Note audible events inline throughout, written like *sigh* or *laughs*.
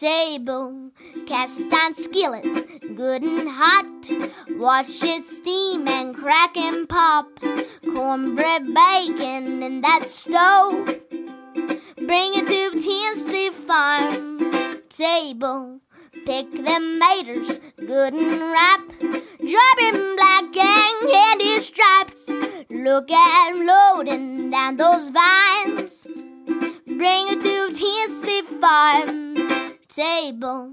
table. Cast iron skillets, good and hot. Watch it steam and crack and pop. Cornbread, bacon in that stove. Bring it to Tennessee farm table. Pick them maters, good and ripe. Dropping black and candy stripes. Look at 'em loading down those vines. Bring it to Tennessee farm table.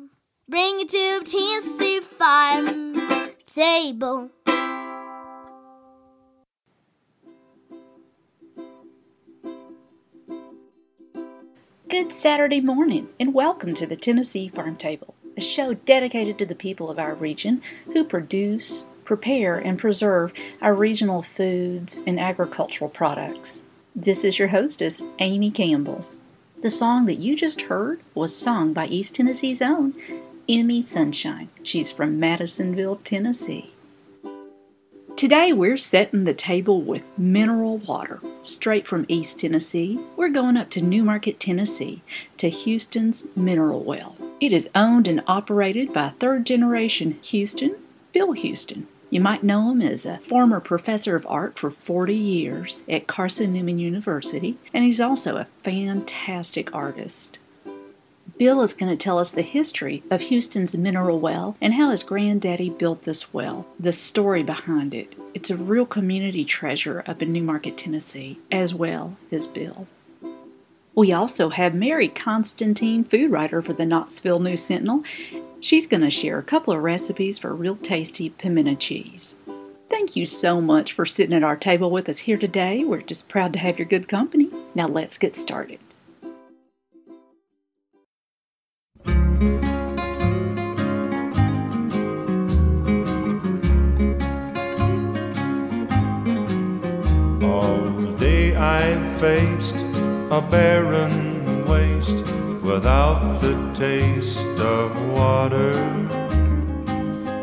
Bring it to Tennessee farm table. Good Saturday morning, and welcome to the Tennessee Farm Table, a show dedicated to the people of our region who produce, prepare, and preserve our regional foods and agricultural products. This is your hostess, Amy Campbell. The song that you just heard was sung by East Tennessee's own Emi Sunshine. She's from Madisonville, Tennessee. Today we're setting the table with mineral water. Straight from East Tennessee, we're going up to Newmarket, Tennessee, to Houston's Mineral Well. It is owned and operated by third generation Houston, Bill Houston. You might know him as a former professor of art for 40 years at Carson Newman University, and he's also a fantastic artist. Bill is going to tell us the history of Houston's mineral well and how his granddaddy built this well, the story behind it. It's a real community treasure up in Newmarket, Tennessee, as well as Bill. We also have Mary Constantine, food writer for the Knoxville News Sentinel. She's going to share a couple of recipes for real tasty pimento cheese. Thank you so much for sitting at our table with us here today. We're just proud to have your good company. Now let's get started. All day I faced a barren waste without the taste of water,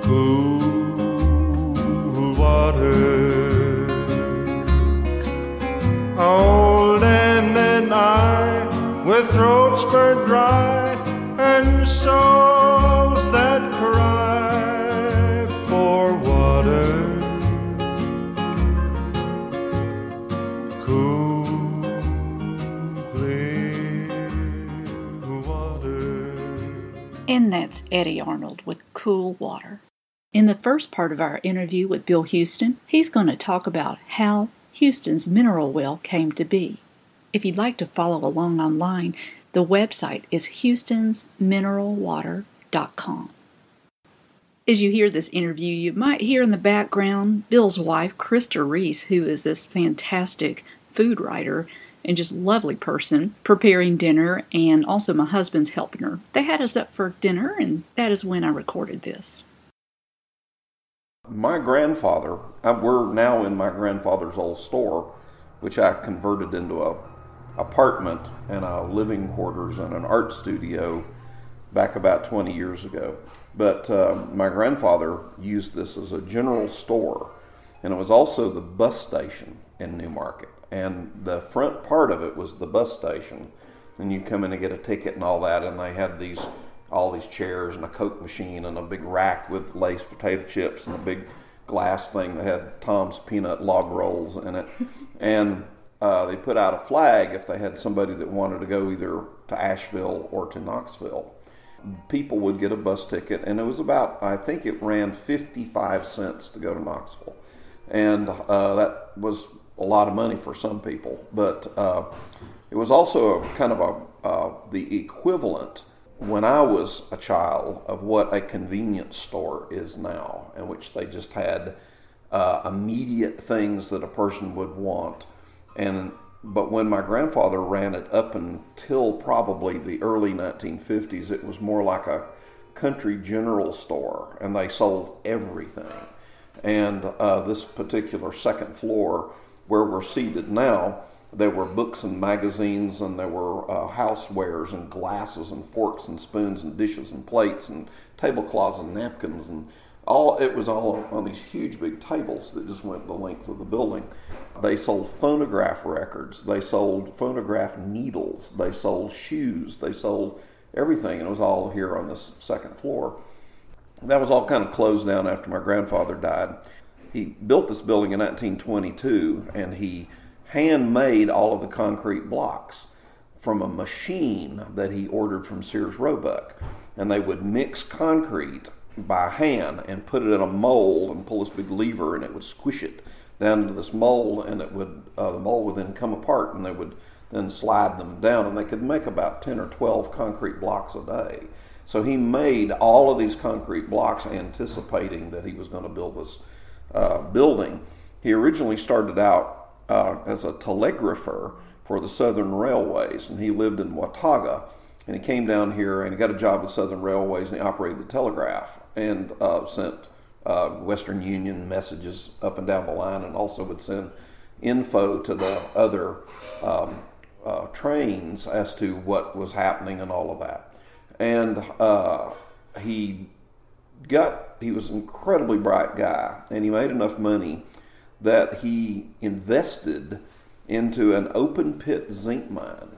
cool water. Old and I, with throats burnt dry and souls Eddy Arnold with Cool Water. In the first part of our interview with Bill Houston, he's going to talk about how Houston's mineral well came to be. If you'd like to follow along online, the website is houstonsmineralwater.com. As you hear this interview, you might hear in the background Bill's wife, Krista Reese, who is this fantastic food writer and just lovely person, preparing dinner, and also my husband's helping her. They had us up for dinner, and that is when I recorded this. My grandfather, uh, we're now in my grandfather's old store, which I converted into a apartment and a living quarters and an art studio back about 20 years ago. But uh, my grandfather used this as a general store, and it was also the bus station in Newmarket. And the front part of it was the bus station, and you come in and get a ticket and all that. And they had these all these chairs and a Coke machine and a big rack with laced potato chips and a big glass thing that had Tom's peanut log rolls in it. *laughs* And uh, they put out a flag if they had somebody that wanted to go either to Asheville or to Knoxville. People would get a bus ticket, and it was about, I think it ran 55 cents to go to Knoxville. And uh, that was a lot of money for some people, but uh, it was also a kind of a, uh, the equivalent when I was a child of what a convenience store is now, in which they just had uh, immediate things that a person would want. And but when my grandfather ran it up until probably the early 1950s, it was more like a country general store, and they sold everything. And uh, this particular second floor, where we're seated now, there were books and magazines, and there were uh, housewares and glasses and forks and spoons and dishes and plates and tablecloths and napkins and all. It was all on these huge big tables that just went the length of the building. They sold phonograph records. They sold phonograph needles. They sold shoes. They sold everything, and it was all here on this second floor. That was all kind of closed down after my grandfather died. He built this building in 1922, and he handmade all of the concrete blocks from a machine that he ordered from Sears Roebuck. And they would mix concrete by hand and put it in a mold and pull this big lever and it would squish it down into this mold and it would uh, the mold would then come apart and they would then slide them down and they could make about 10 or 12 concrete blocks a day so he made all of these concrete blocks anticipating that he was going to build this uh, building he originally started out uh, as a telegrapher for the Southern Railways, and he lived in Watauga. And he came down here and he got a job with Southern Railways, and he operated the telegraph and uh, sent uh, Western Union messages up and down the line, and also would send info to the other um, uh, trains as to what was happening and all of that. And uh, he got he was an incredibly bright guy, and he made enough money that he invested into an open pit zinc mine,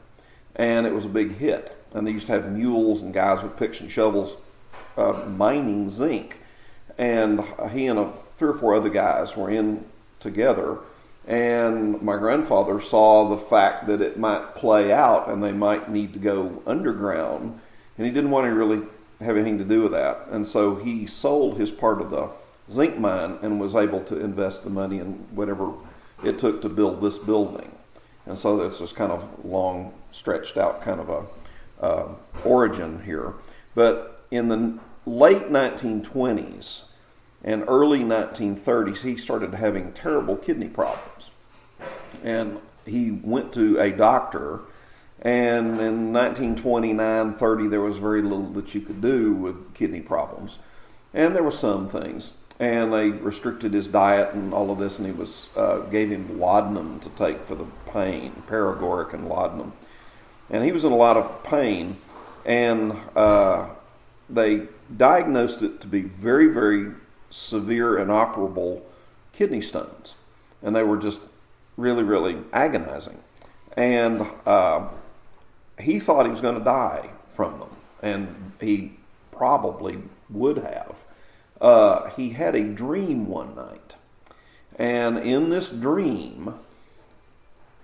and it was a big hit. And they used to have mules and guys with picks and shovels uh, mining zinc. And he and a, three or four other guys were in together. And my grandfather saw the fact that it might play out and they might need to go underground. And he didn't want to really have anything to do with that. And so he sold his part of the zinc mine and was able to invest the money in whatever it took to build this building. And so this is kind of long, stretched out kind of a uh, origin here. But in the late 1920s and early 1930s, he started having terrible kidney problems. And he went to a doctor, and in 1929 30, there was very little that you could do with kidney problems. And there were some things. And they restricted his diet and all of this, and he was uh, gave him laudanum to take for the pain, paregoric and laudanum, and he was in a lot of pain, and uh, they diagnosed it to be very, very severe and operable kidney stones, and they were just really, really agonizing, and uh, he thought he was going to die from them, and he probably would have uh, he had a dream one night. And in this dream,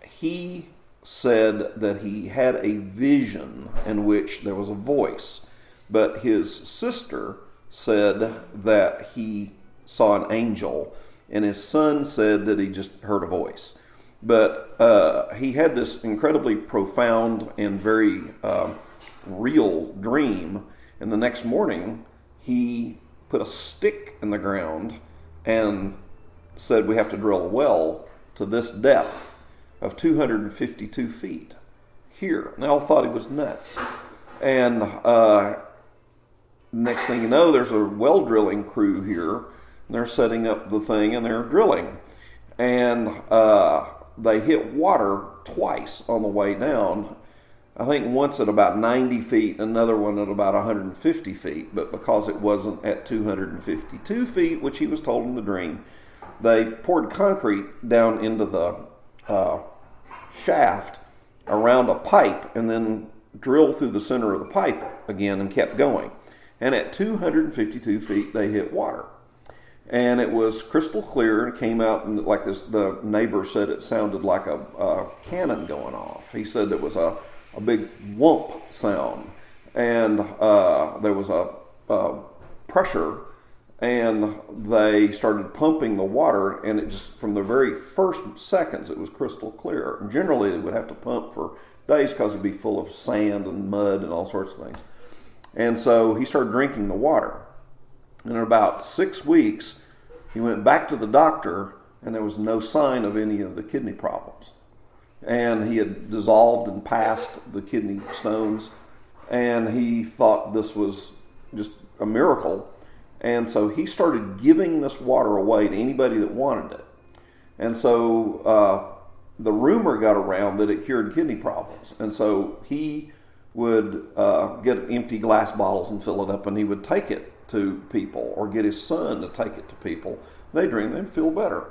he said that he had a vision in which there was a voice. But his sister said that he saw an angel, and his son said that he just heard a voice. But uh, he had this incredibly profound and very uh, real dream, and the next morning he put a stick in the ground and said we have to drill a well to this depth of 252 feet here. And they all thought he was nuts. And uh, next thing you know, there's a well drilling crew here. And they're setting up the thing and they're drilling. And uh, they hit water twice on the way down I think once at about 90 feet, another one at about 150 feet. But because it wasn't at 252 feet, which he was told in the dream, they poured concrete down into the uh, shaft around a pipe and then drilled through the center of the pipe again and kept going. And at 252 feet, they hit water. And it was crystal clear and came out and like this. The neighbor said it sounded like a, a cannon going off. He said it was a a big whomp sound, and uh, there was a, a, pressure, and they started pumping the water, and it just from the very first seconds it was crystal clear. Generally, they would have to pump for days because it'd be full of sand and mud and all sorts of things. And so he started drinking the water. And in about six weeks, he went back to the doctor, and there was no sign of any of the kidney problems and he had dissolved and passed the kidney stones, and he thought this was just a miracle. And so he started giving this water away to anybody that wanted it. And so uh, the rumor got around that it cured kidney problems. And so he would uh, get empty glass bottles and fill it up, and he would take it to people or get his son to take it to people. They drink, they'd feel better.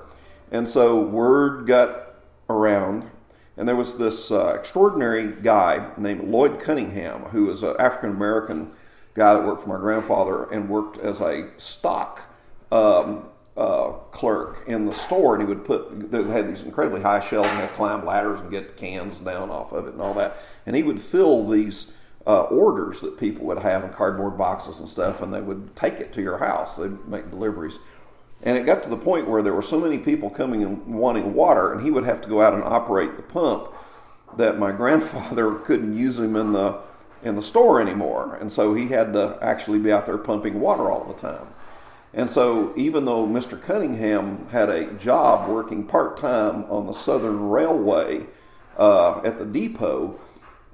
And so word got around, and there was this uh, extraordinary guy named Lloyd Cunningham, who was an African American guy that worked for my grandfather and worked as a stock um, uh, clerk in the store, and he would put they had these incredibly high shelves and have climb ladders and get cans down off of it and all that, and he would fill these. Uh, orders that people would have in cardboard boxes and stuff, and they would take it to your house. They'd make deliveries. And it got to the point where there were so many people coming and wanting water, and he would have to go out and operate the pump that my *laughs* grandfather couldn't use him in the in the store anymore. And so he had to actually be out there pumping water all the time. And so, even though Mr. Cunningham had a job working part time on the Southern Railway uh, at the depot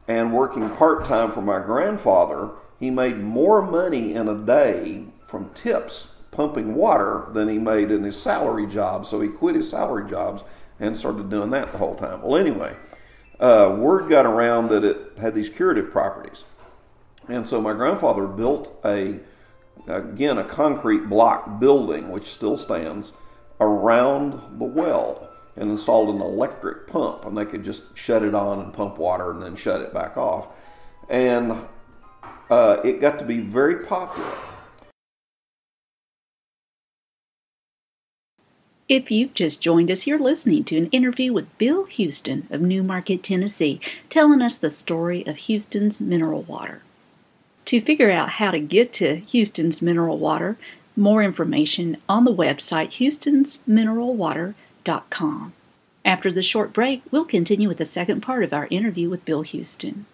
and working part time for my grandfather, he made more money in a day from tips pumping water than he made in his salary job. So, he quit his salary jobs and started doing that the whole time. Well, anyway, uh, word got around that it had these curative properties. And so, my grandfather built a again, a concrete block building, which still stands, around the well and installed an electric pump. And they could just shut it on and pump water and then shut it back off. And uh, it got to be very popular. If you've just joined us, you're listening to an interview with Bill Houston of Newmarket, Tennessee, telling us the story of Houston's mineral water. To figure out how to get to Houston's mineral water, more information on the website houstonsmineralwater.com. After the short break, we'll continue with the second part of our interview with Bill Houston.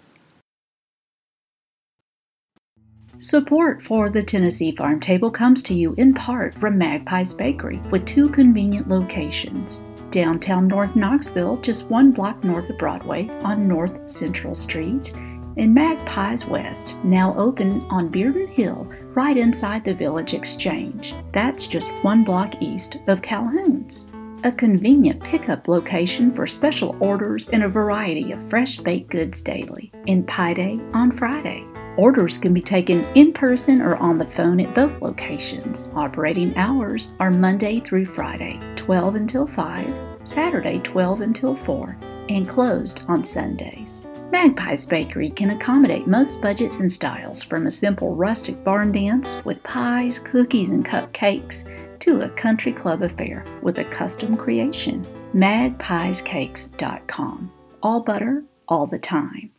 Support for the Tennessee Farm Table comes to you in part from Magpie's Bakery, with two convenient locations. Downtown North Knoxville, just one block north of Broadway on North Central Street, and Magpies West, now open on Bearden Hill, right inside the Village Exchange. That's just one block east of Calhoun's. A convenient pickup location for special orders and a variety of fresh baked goods daily. And Pie Day on Friday. Orders can be taken in person or on the phone at both locations. Operating hours are Monday through Friday, 12 until 5, Saturday, 12 until 4, and closed on Sundays. Magpie's Bakery can accommodate most budgets and styles, from a simple rustic barn dance with pies, cookies, and cupcakes to a country club affair with a custom creation. MagpiesCakes.com. All butter, all the time.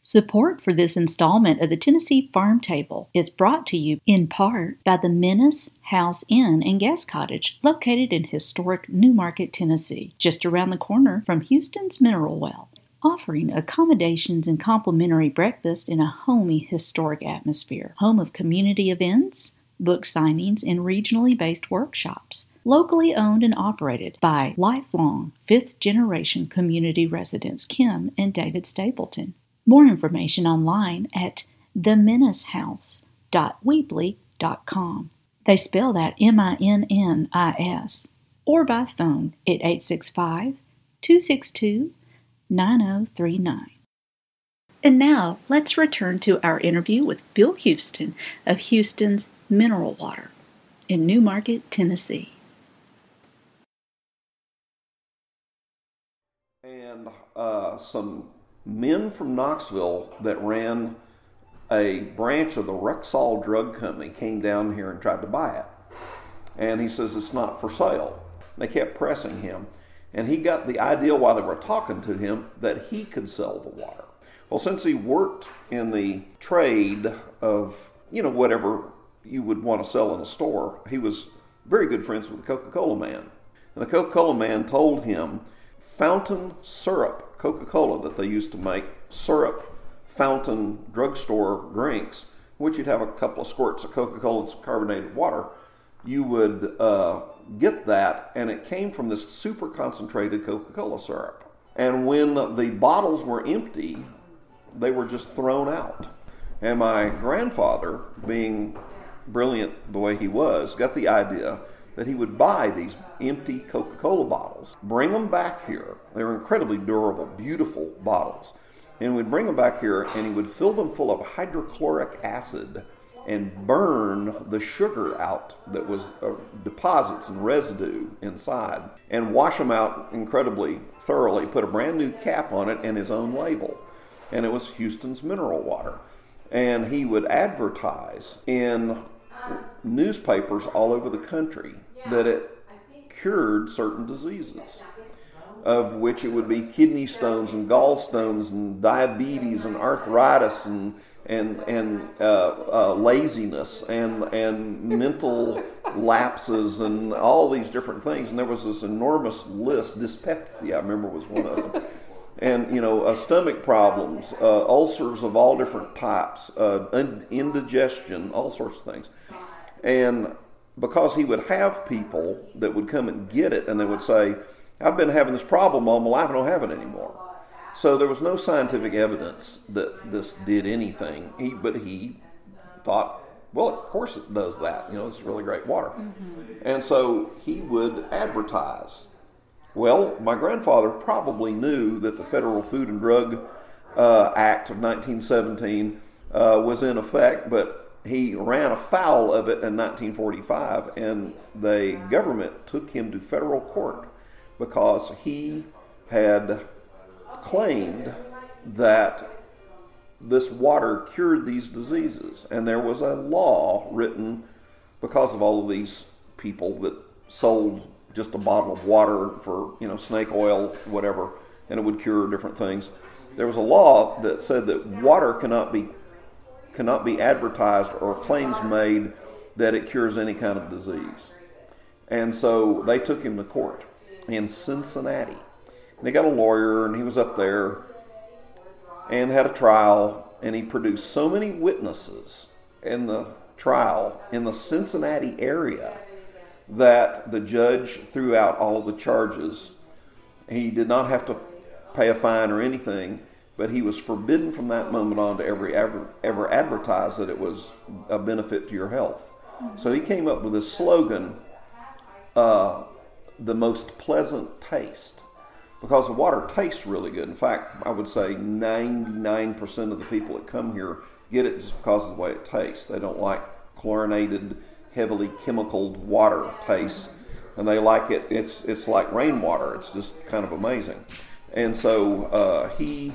Support for this installment of the Tennessee Farm Table is brought to you in part by the Minnis House Inn and Guest Cottage, located in historic Newmarket, Tennessee, just around the corner from Houston's Mineral Well, offering accommodations and complimentary breakfast in a homey historic atmosphere, home of community events, book signings, and regionally based workshops locally owned and operated by lifelong fifth generation community residents Kim and David Stapleton. More information online at theminnishouse.weebly.com. They spell that M I N N I S, or by phone at 865 262 9039. And now let's return to our interview with Bill Houston of Houston's Mineral Water in Newmarket, Tennessee. And uh, some men from Knoxville that ran a branch of the Rexall Drug Company came down here and tried to buy it. And he says it's not for sale. They kept pressing him. And he got the idea while they were talking to him that he could sell the water. Well, since he worked in the trade of, you know, whatever you would want to sell in a store, he was very good friends with the Coca Cola man. And the Coca Cola man told him fountain syrup Coca Cola that they used to make syrup fountain drugstore drinks, which you'd have a couple of squirts of Coca Cola and some carbonated water. You would uh, get that, and it came from this super concentrated Coca Cola syrup. And when the bottles were empty, they were just thrown out. And my grandfather, being brilliant the way he was, got the idea that he would buy these empty Coca Cola bottles, bring them back here. They were incredibly durable, beautiful bottles. And we'd bring them back here and he would fill them full of hydrochloric acid and burn the sugar out that was uh, deposits and residue inside and wash them out incredibly thoroughly, put a brand new cap on it and his own label. And it was Houston's mineral water. And he would advertise in newspapers all over the country that it cured certain diseases, of which it would be kidney stones and gallstones and diabetes and arthritis and and and uh, uh, laziness and and mental *laughs* lapses and all these different things. And there was this enormous list. Dyspepsia, I remember, was one of them. And you know, uh, stomach problems, uh, ulcers of all different types, uh, indigestion, all sorts of things. And because he would have people that would come and get it and they would say, I've been having this problem all my life, I don't have it anymore. So there was no scientific evidence that this did anything. He, but he thought, well, of course it does that. You know, it's really great water. Mm-hmm. And so he would advertise. Well, my grandfather probably knew that the Federal Food and Drug uh, Act of 1917 uh, was in effect, but he ran afoul of it in 1945, and the government took him to federal court because he had claimed that this water cured these diseases. And there was a law written because of all of these people that sold just a bottle of water for, you know, snake oil, whatever, and it would cure different things. There was a law that said that water cannot be cannot be advertised or claims made that it cures any kind of disease. And so they took him to court in Cincinnati. And got a lawyer and he was up there and had a trial and he produced so many witnesses in the trial in the Cincinnati area that the judge threw out all the charges. He did not have to pay a fine or anything but he was forbidden from that moment on to ever, ever, ever advertise that it was a benefit to your health. So he came up with this slogan, uh, the most pleasant taste. Because the water tastes really good. In fact, I would say 99% of the people that come here get it just because of the way it tastes. They don't like chlorinated, heavily chemicaled water tastes, and they like it. It's it's like rainwater. It's just kind of amazing. And so uh, he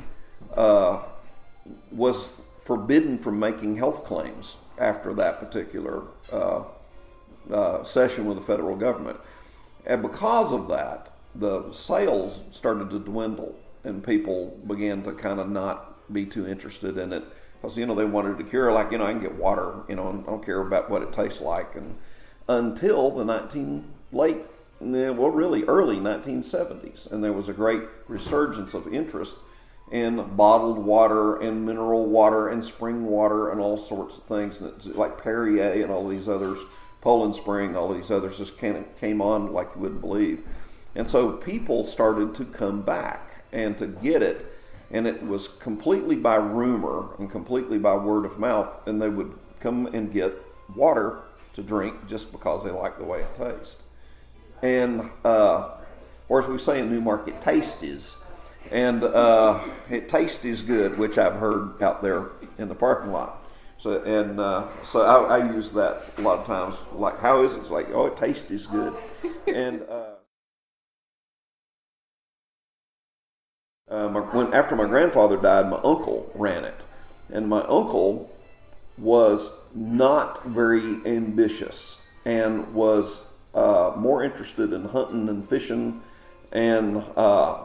uh, was forbidden from making health claims after that particular uh, uh, session with the federal government. And because of that, the sales started to dwindle and people began to kind of not be too interested in it because you know they wanted to cure like you know I can get water you know I don't care about what it tastes like and until the 19 late well really early 1970s and there was a great resurgence of interest in bottled water and mineral water and spring water and all sorts of things, And like Perrier and all these others, Poland Spring, all these others just came on like you wouldn't believe. And so people started to come back and to get it. And it was completely by rumor and completely by word of mouth. And they would come and get water to drink just because they liked the way it tastes. And, uh, or as we say in Newmarket, taste is and uh, it tastes as good, which I've heard out there in the parking lot. So and uh, so I, I, use that a lot of times. Like, how is it? It's like, oh, it tastes as good. and uh, uh, my, when after my grandfather died, my uncle ran it, and my uncle was not very ambitious and was uh, more interested in hunting and fishing and uh,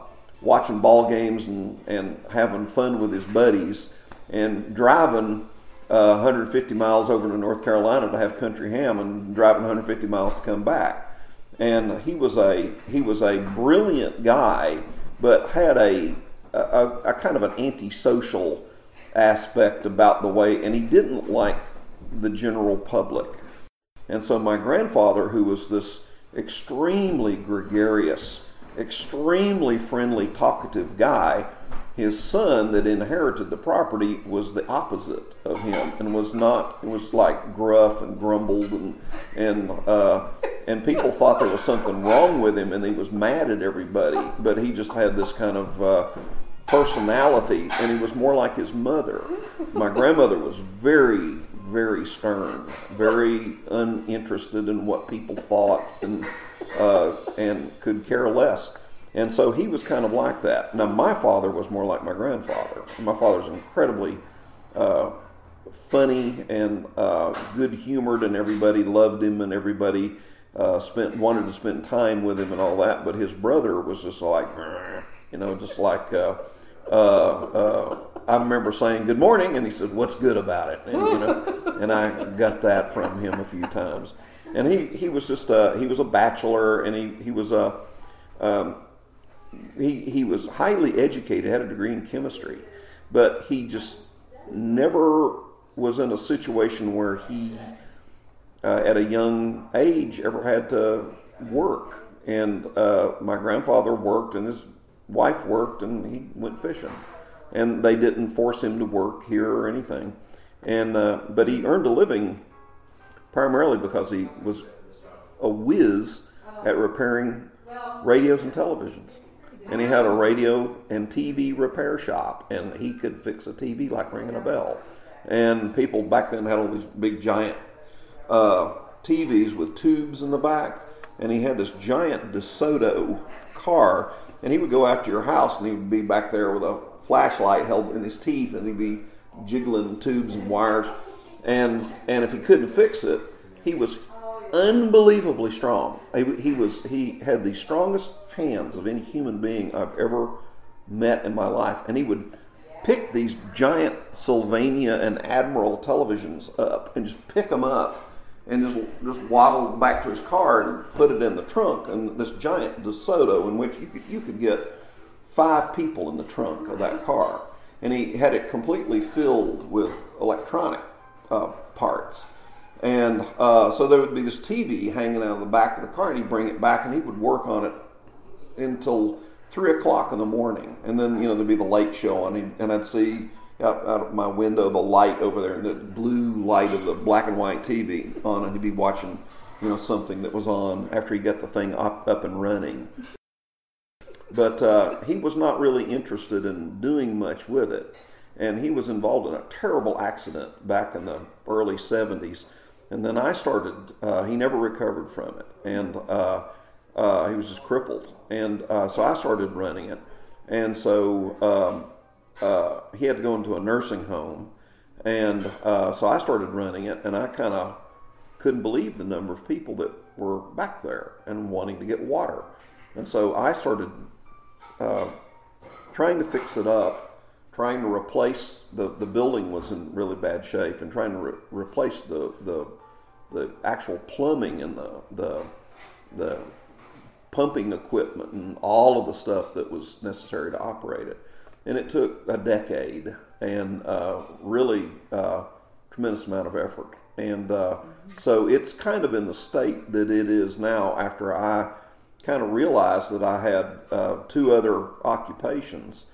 watching ball games and, and having fun with his buddies and driving uh, 150 miles over to North Carolina to have country ham and driving 150 miles to come back. And he was a he was a brilliant guy, but had a a, a kind of an antisocial aspect about the way, and he didn't like the general public. And so my grandfather, who was this extremely gregarious extremely friendly, talkative guy, his son that inherited the property was the opposite of him and was not it was like gruff and grumbled and and uh, and people thought there was something wrong with him and he was mad at everybody but he just had this kind of uh, personality and he was more like his mother my grandmother was very very stern very uninterested in what people thought and uh, and could care less and so he was kind of like that. Now, my father was more like my grandfather. My father was incredibly uh, funny and uh, good humored, and everybody loved him, and everybody uh, spent wanted to spend time with him and all that. But his brother was just like, you know, just like. Uh, uh, uh, I remember saying good morning, and he said, "What's good about it?" And you know, *laughs* and I got that from him a few times. And he, he was just a, he was a bachelor, and he he was a um, he, he was highly educated, had a degree in chemistry, but he just never was in a situation where he, uh, at a young age, ever had to work. And uh, my grandfather worked, and his wife worked, and he went fishing. And they didn't force him to work here or anything. And uh, but he earned a living primarily because he was a whiz at repairing radios and televisions and he had a radio and TV repair shop, and he could fix a TV like ringing a bell. And people back then had all these big giant uh, TVs with tubes in the back, and he had this giant DeSoto car, and he would go out to your house, and he would be back there with a flashlight held in his teeth, and he'd be jiggling tubes and wires, and and if he couldn't fix it, he was unbelievably strong. He, he was he had the strongest hands of any human being I've ever met in my life. And he would pick these giant Sylvania and Admiral televisions up and just pick them up and just just waddle back to his car and put it in the trunk. And this giant DeSoto in which you could you could get five people in the trunk of that car, and he had it completely filled with electronic uh, parts. And uh, so there would be this TV hanging out of the back of the car, and he'd bring it back, and he would work on it until three o'clock in the morning, and then you know there'd be the light show on, and I'd see out, out of my window the light over there, the blue light of the black and white TV on, and he'd be watching you know something that was on after he got the thing up up and running. But uh, he was not really interested in doing much with it, and he was involved in a terrible accident back in the early '70s, and then I started. Uh, he never recovered from it, and uh, uh, he was just crippled, and uh, so I started running it, and so um, uh, he had to go into a nursing home, and uh, so I started running it, and I kind of couldn't believe the number of people that were back there and wanting to get water, and so I started uh, trying to fix it up, trying to replace the the building was in really bad shape, and trying to re- replace the the the actual plumbing and the the the pumping equipment and all of the stuff that was necessary to operate it. And it took a decade and uh, really uh, tremendous amount of effort. And uh, so it's kind of in the state that it is now after I kind of realized that I had uh, two other occupations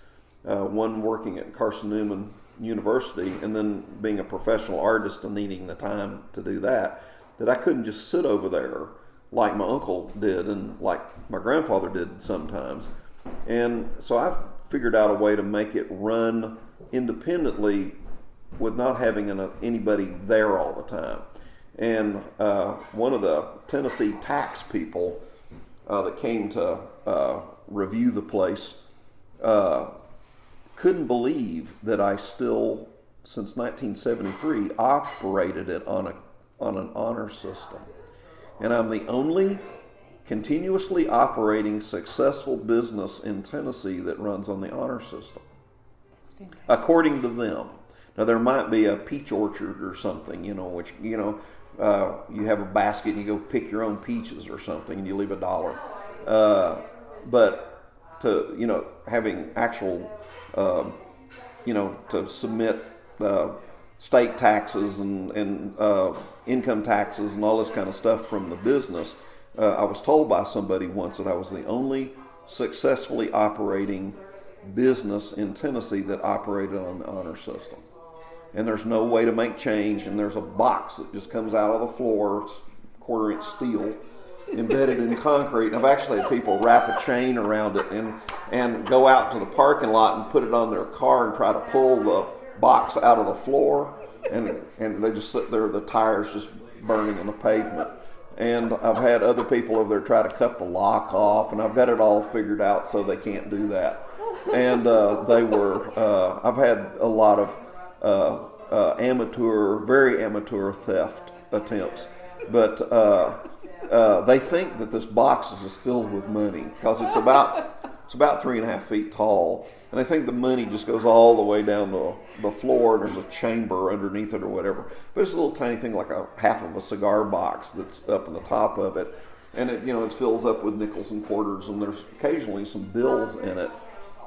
uh, one working at Carson Newman University and then being a professional artist and needing the time to do that, that I couldn't just sit over there like my uncle did and like my grandfather did sometimes. And so I've figured out a way to make it run independently with not having an, anybody there all the time. And uh, one of the Tennessee tax people uh, that came to uh, review the place uh, couldn't believe that I still, since 1973, operated it on a on an honor system and I'm the only continuously operating successful business in Tennessee that runs on the honor system. According to them. Now there might be a peach orchard or something, you know, which you know, uh, you have a basket and you go pick your own peaches or something, and you leave a dollar. Uh, but to you know, having actual, um, you know, to submit uh, state taxes and, and uh, income taxes and all this kind of stuff from the business. Uh, I was told by somebody once that I was the only successfully operating business in Tennessee that operated on the honor system. And there's no way to make change, and there's a box that just comes out of the floor, it's quarter inch steel, embedded in concrete. And I've actually had people wrap a chain around it and, and go out to the parking lot and put it on their car and try to pull the box out of the floor. And, and they just sit there, the tires just burning on the pavement. And I've had other people over there try to cut the lock off, and I've got it all figured out so they can't do that. And uh, they were, uh, I've had a lot of uh, uh amateur, very amateur theft attempts. But uh, uh, they think that this box is filled with money because it's about it's about three and a half feet tall, and I think the money just goes all the way down to the floor, and there's a chamber underneath it or whatever. But it's a little tiny thing like a half of a cigar box that's up in the top of it, and it you know it fills up with nickels and quarters, and there's occasionally some bills in it.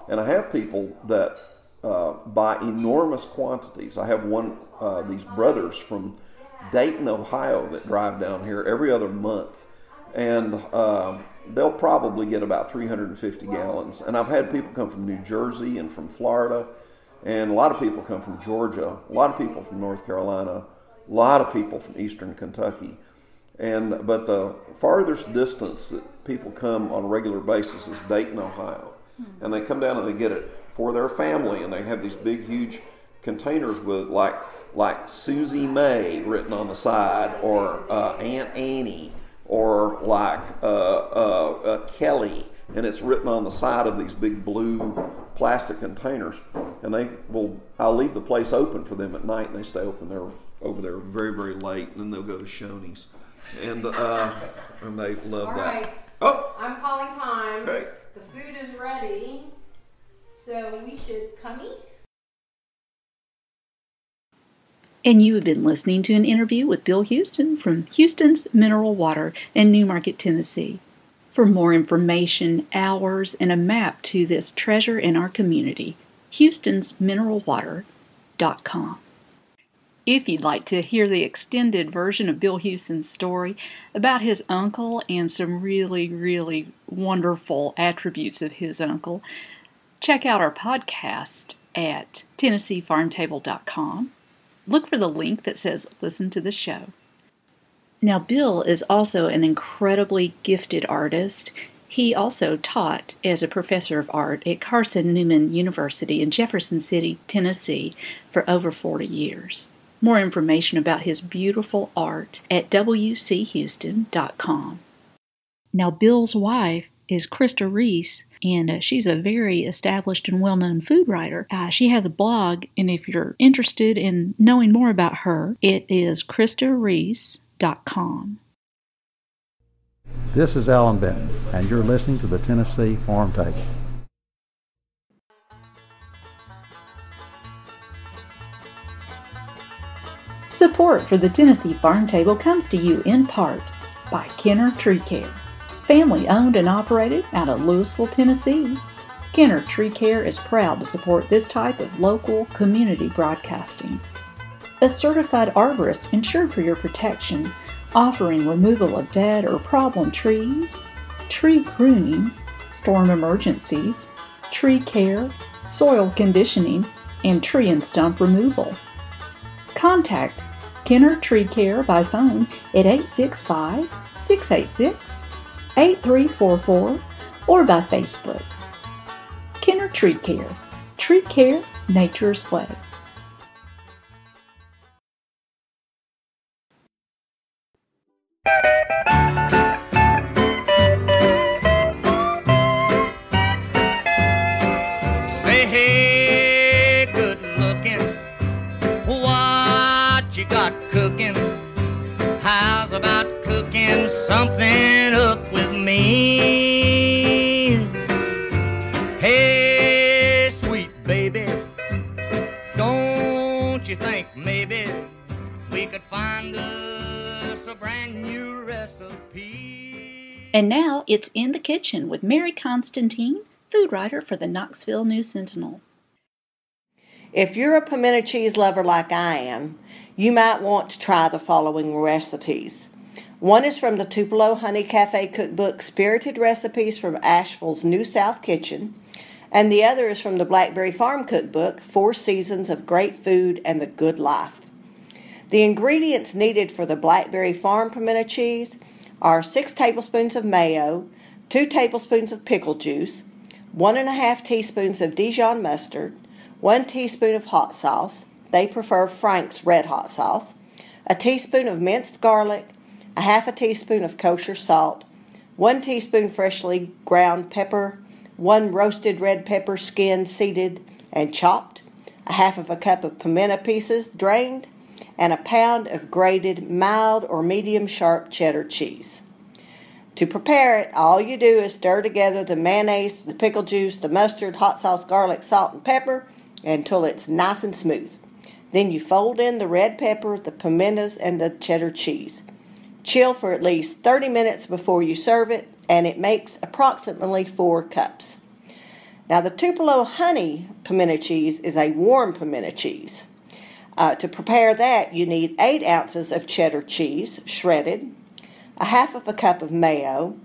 And I have people that uh, buy enormous quantities. I have one uh, these brothers from Dayton, Ohio, that drive down here every other month, and uh, they'll probably get about 350 gallons. And I've had people come from New Jersey and from Florida, and a lot of people come from Georgia, a lot of people from North Carolina, a lot of people from Eastern Kentucky. And but the farthest distance that people come on a regular basis is Dayton, Ohio, and they come down and they get it for their family, and they have these big, huge containers with like like Susie May written on the side, or uh, Aunt Annie, or like uh, uh, Kelly, and it's written on the side of these big blue plastic containers. And they will, I'll leave the place open for them at night, and they stay open there over there very, very late, and then they'll go to Shoney's, and uh, and they love All that. right. Oh, I'm calling time. Okay. The food is ready, so we should come eat. And you have been listening to an interview with Bill Houston from Houston's Mineral Water in Newmarket, Tennessee. For more information, hours, and a map to this treasure in our community, houstonsmineralwater.com. If you'd like to hear the extended version of Bill Houston's story about his uncle and some really, really wonderful attributes of his uncle, check out our podcast at TennesseeFarmTable.com look for the link that says Listen to the Show. Now, Bill is also an incredibly gifted artist. He also taught as a professor of art at Carson Newman University in Jefferson City, Tennessee, for over 40 years. More information about his beautiful art at wchouston.com. Now, Bill's wife is Krista Reese, and uh, she's a very established and well known food writer. Uh, she has a blog, and if you're interested in knowing more about her, it is KristaReese.com. This is Allan Benton, and you're listening to the Tennessee Farm Table. Support for the Tennessee Farm Table comes to you in part by Kenner Tree Care family owned and operated out of Louisville, Tennessee. Kenner Tree Care is proud to support this type of local community broadcasting. A certified arborist insured for your protection, offering removal of dead or problem trees, tree pruning, storm emergencies, tree care, soil conditioning, and tree and stump removal. Contact Kenner Tree Care by phone at 865 686 8344 or by Facebook. Kenner Tree Care. Tree Care, Nature's Way. It's In the Kitchen with Mary Constantine, food writer for the Knoxville News Sentinel. If you're a pimento cheese lover like I am, you might want to try the following recipes. One is from the Tupelo Honey Cafe Cookbook Spirited Recipes from Asheville's New South Kitchen. and the other is from the Blackberry Farm Cookbook Four Seasons of Great Food and the Good Life. The ingredients needed for the Blackberry Farm pimento cheese are six tablespoons of mayo, two tablespoons of pickle juice, one and a half teaspoons of Dijon mustard, one teaspoon of hot sauce, they prefer Frank's red hot sauce, a teaspoon of minced garlic, a half a teaspoon of kosher salt, one teaspoon freshly ground pepper, one roasted red pepper skinned, seeded, and chopped, a half of a cup of pimento pieces drained, and a pound of grated mild or medium sharp cheddar cheese. To prepare it, all you do is stir together the mayonnaise, the pickle juice, the mustard, hot sauce, garlic, salt, and pepper until it's nice and smooth. Then you fold in the red pepper, the pimentos, and the cheddar cheese. Chill for at least 30 minutes before you serve it, and it makes approximately four cups. Now, the Tupelo honey pimento cheese is a warm pimento cheese. Uh, to prepare that, you need 8 ounces of cheddar cheese, shredded, a half of a cup of mayo,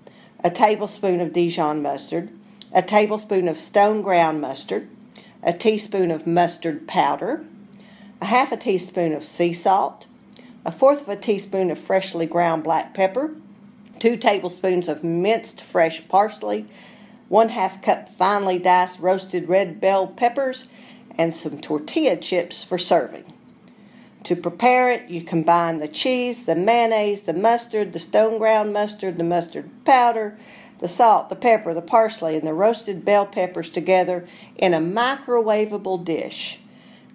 a tablespoon of Dijon mustard, a tablespoon of stone ground mustard, a teaspoon of mustard powder, a half a teaspoon of sea salt, a fourth of a teaspoon of freshly ground black pepper, two tablespoons of minced fresh parsley, one half cup finely diced roasted red bell peppers, and some tortilla chips for serving. To prepare it, you combine the cheese, the mayonnaise, the mustard, the stone ground mustard, the mustard powder, the salt, the pepper, the parsley, and the roasted bell peppers together in a microwavable dish.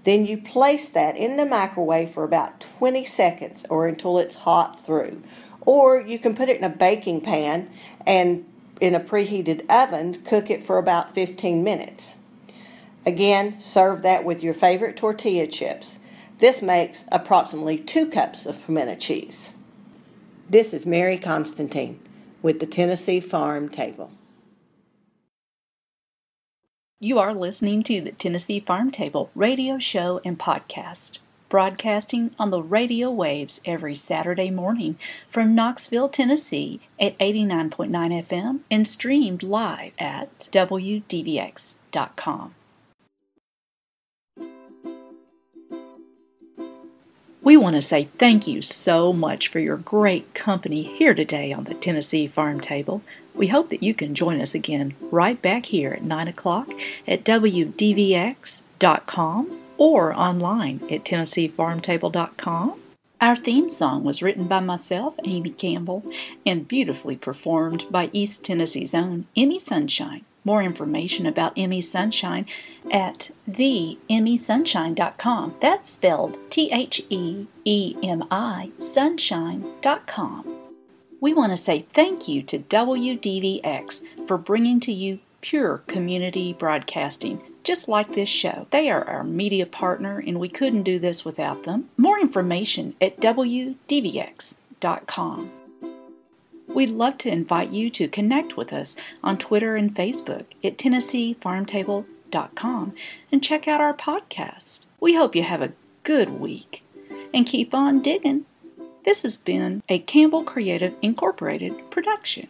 Then you place that in the microwave for about 20 seconds or until it's hot through. Or you can put it in a baking pan and in a preheated oven, cook it for about 15 minutes. Again, serve that with your favorite tortilla chips. This makes approximately two cups of pimento cheese. This is Mary Constantine with the Tennessee Farm Table. You are listening to the Tennessee Farm Table radio show and podcast, broadcasting on the radio waves every Saturday morning from Knoxville, Tennessee at 89.9 FM and streamed live at WDVX.com. We want to say thank you so much for your great company here today on the Tennessee Farm Table. We hope that you can join us again right back here at 9 o'clock at WDVX.com or online at TennesseeFarmTable.com. Our theme song was written by myself, Amy Campbell, and beautifully performed by East Tennessee's own Emi Sunshine. More information about Emi Sunshine at theemisunshine.com. That's spelled T H E E M I sunshine.com. We want to say thank you to WDVX for bringing to you pure community broadcasting, just like this show. They are our media partner, and we couldn't do this without them. More information at WDVX.com. We'd love to invite you to connect with us on Twitter and Facebook at TennesseeFarmTable.com and check out our podcast. We hope you have a good week and keep on digging. This has been a Campbell Creative Incorporated production.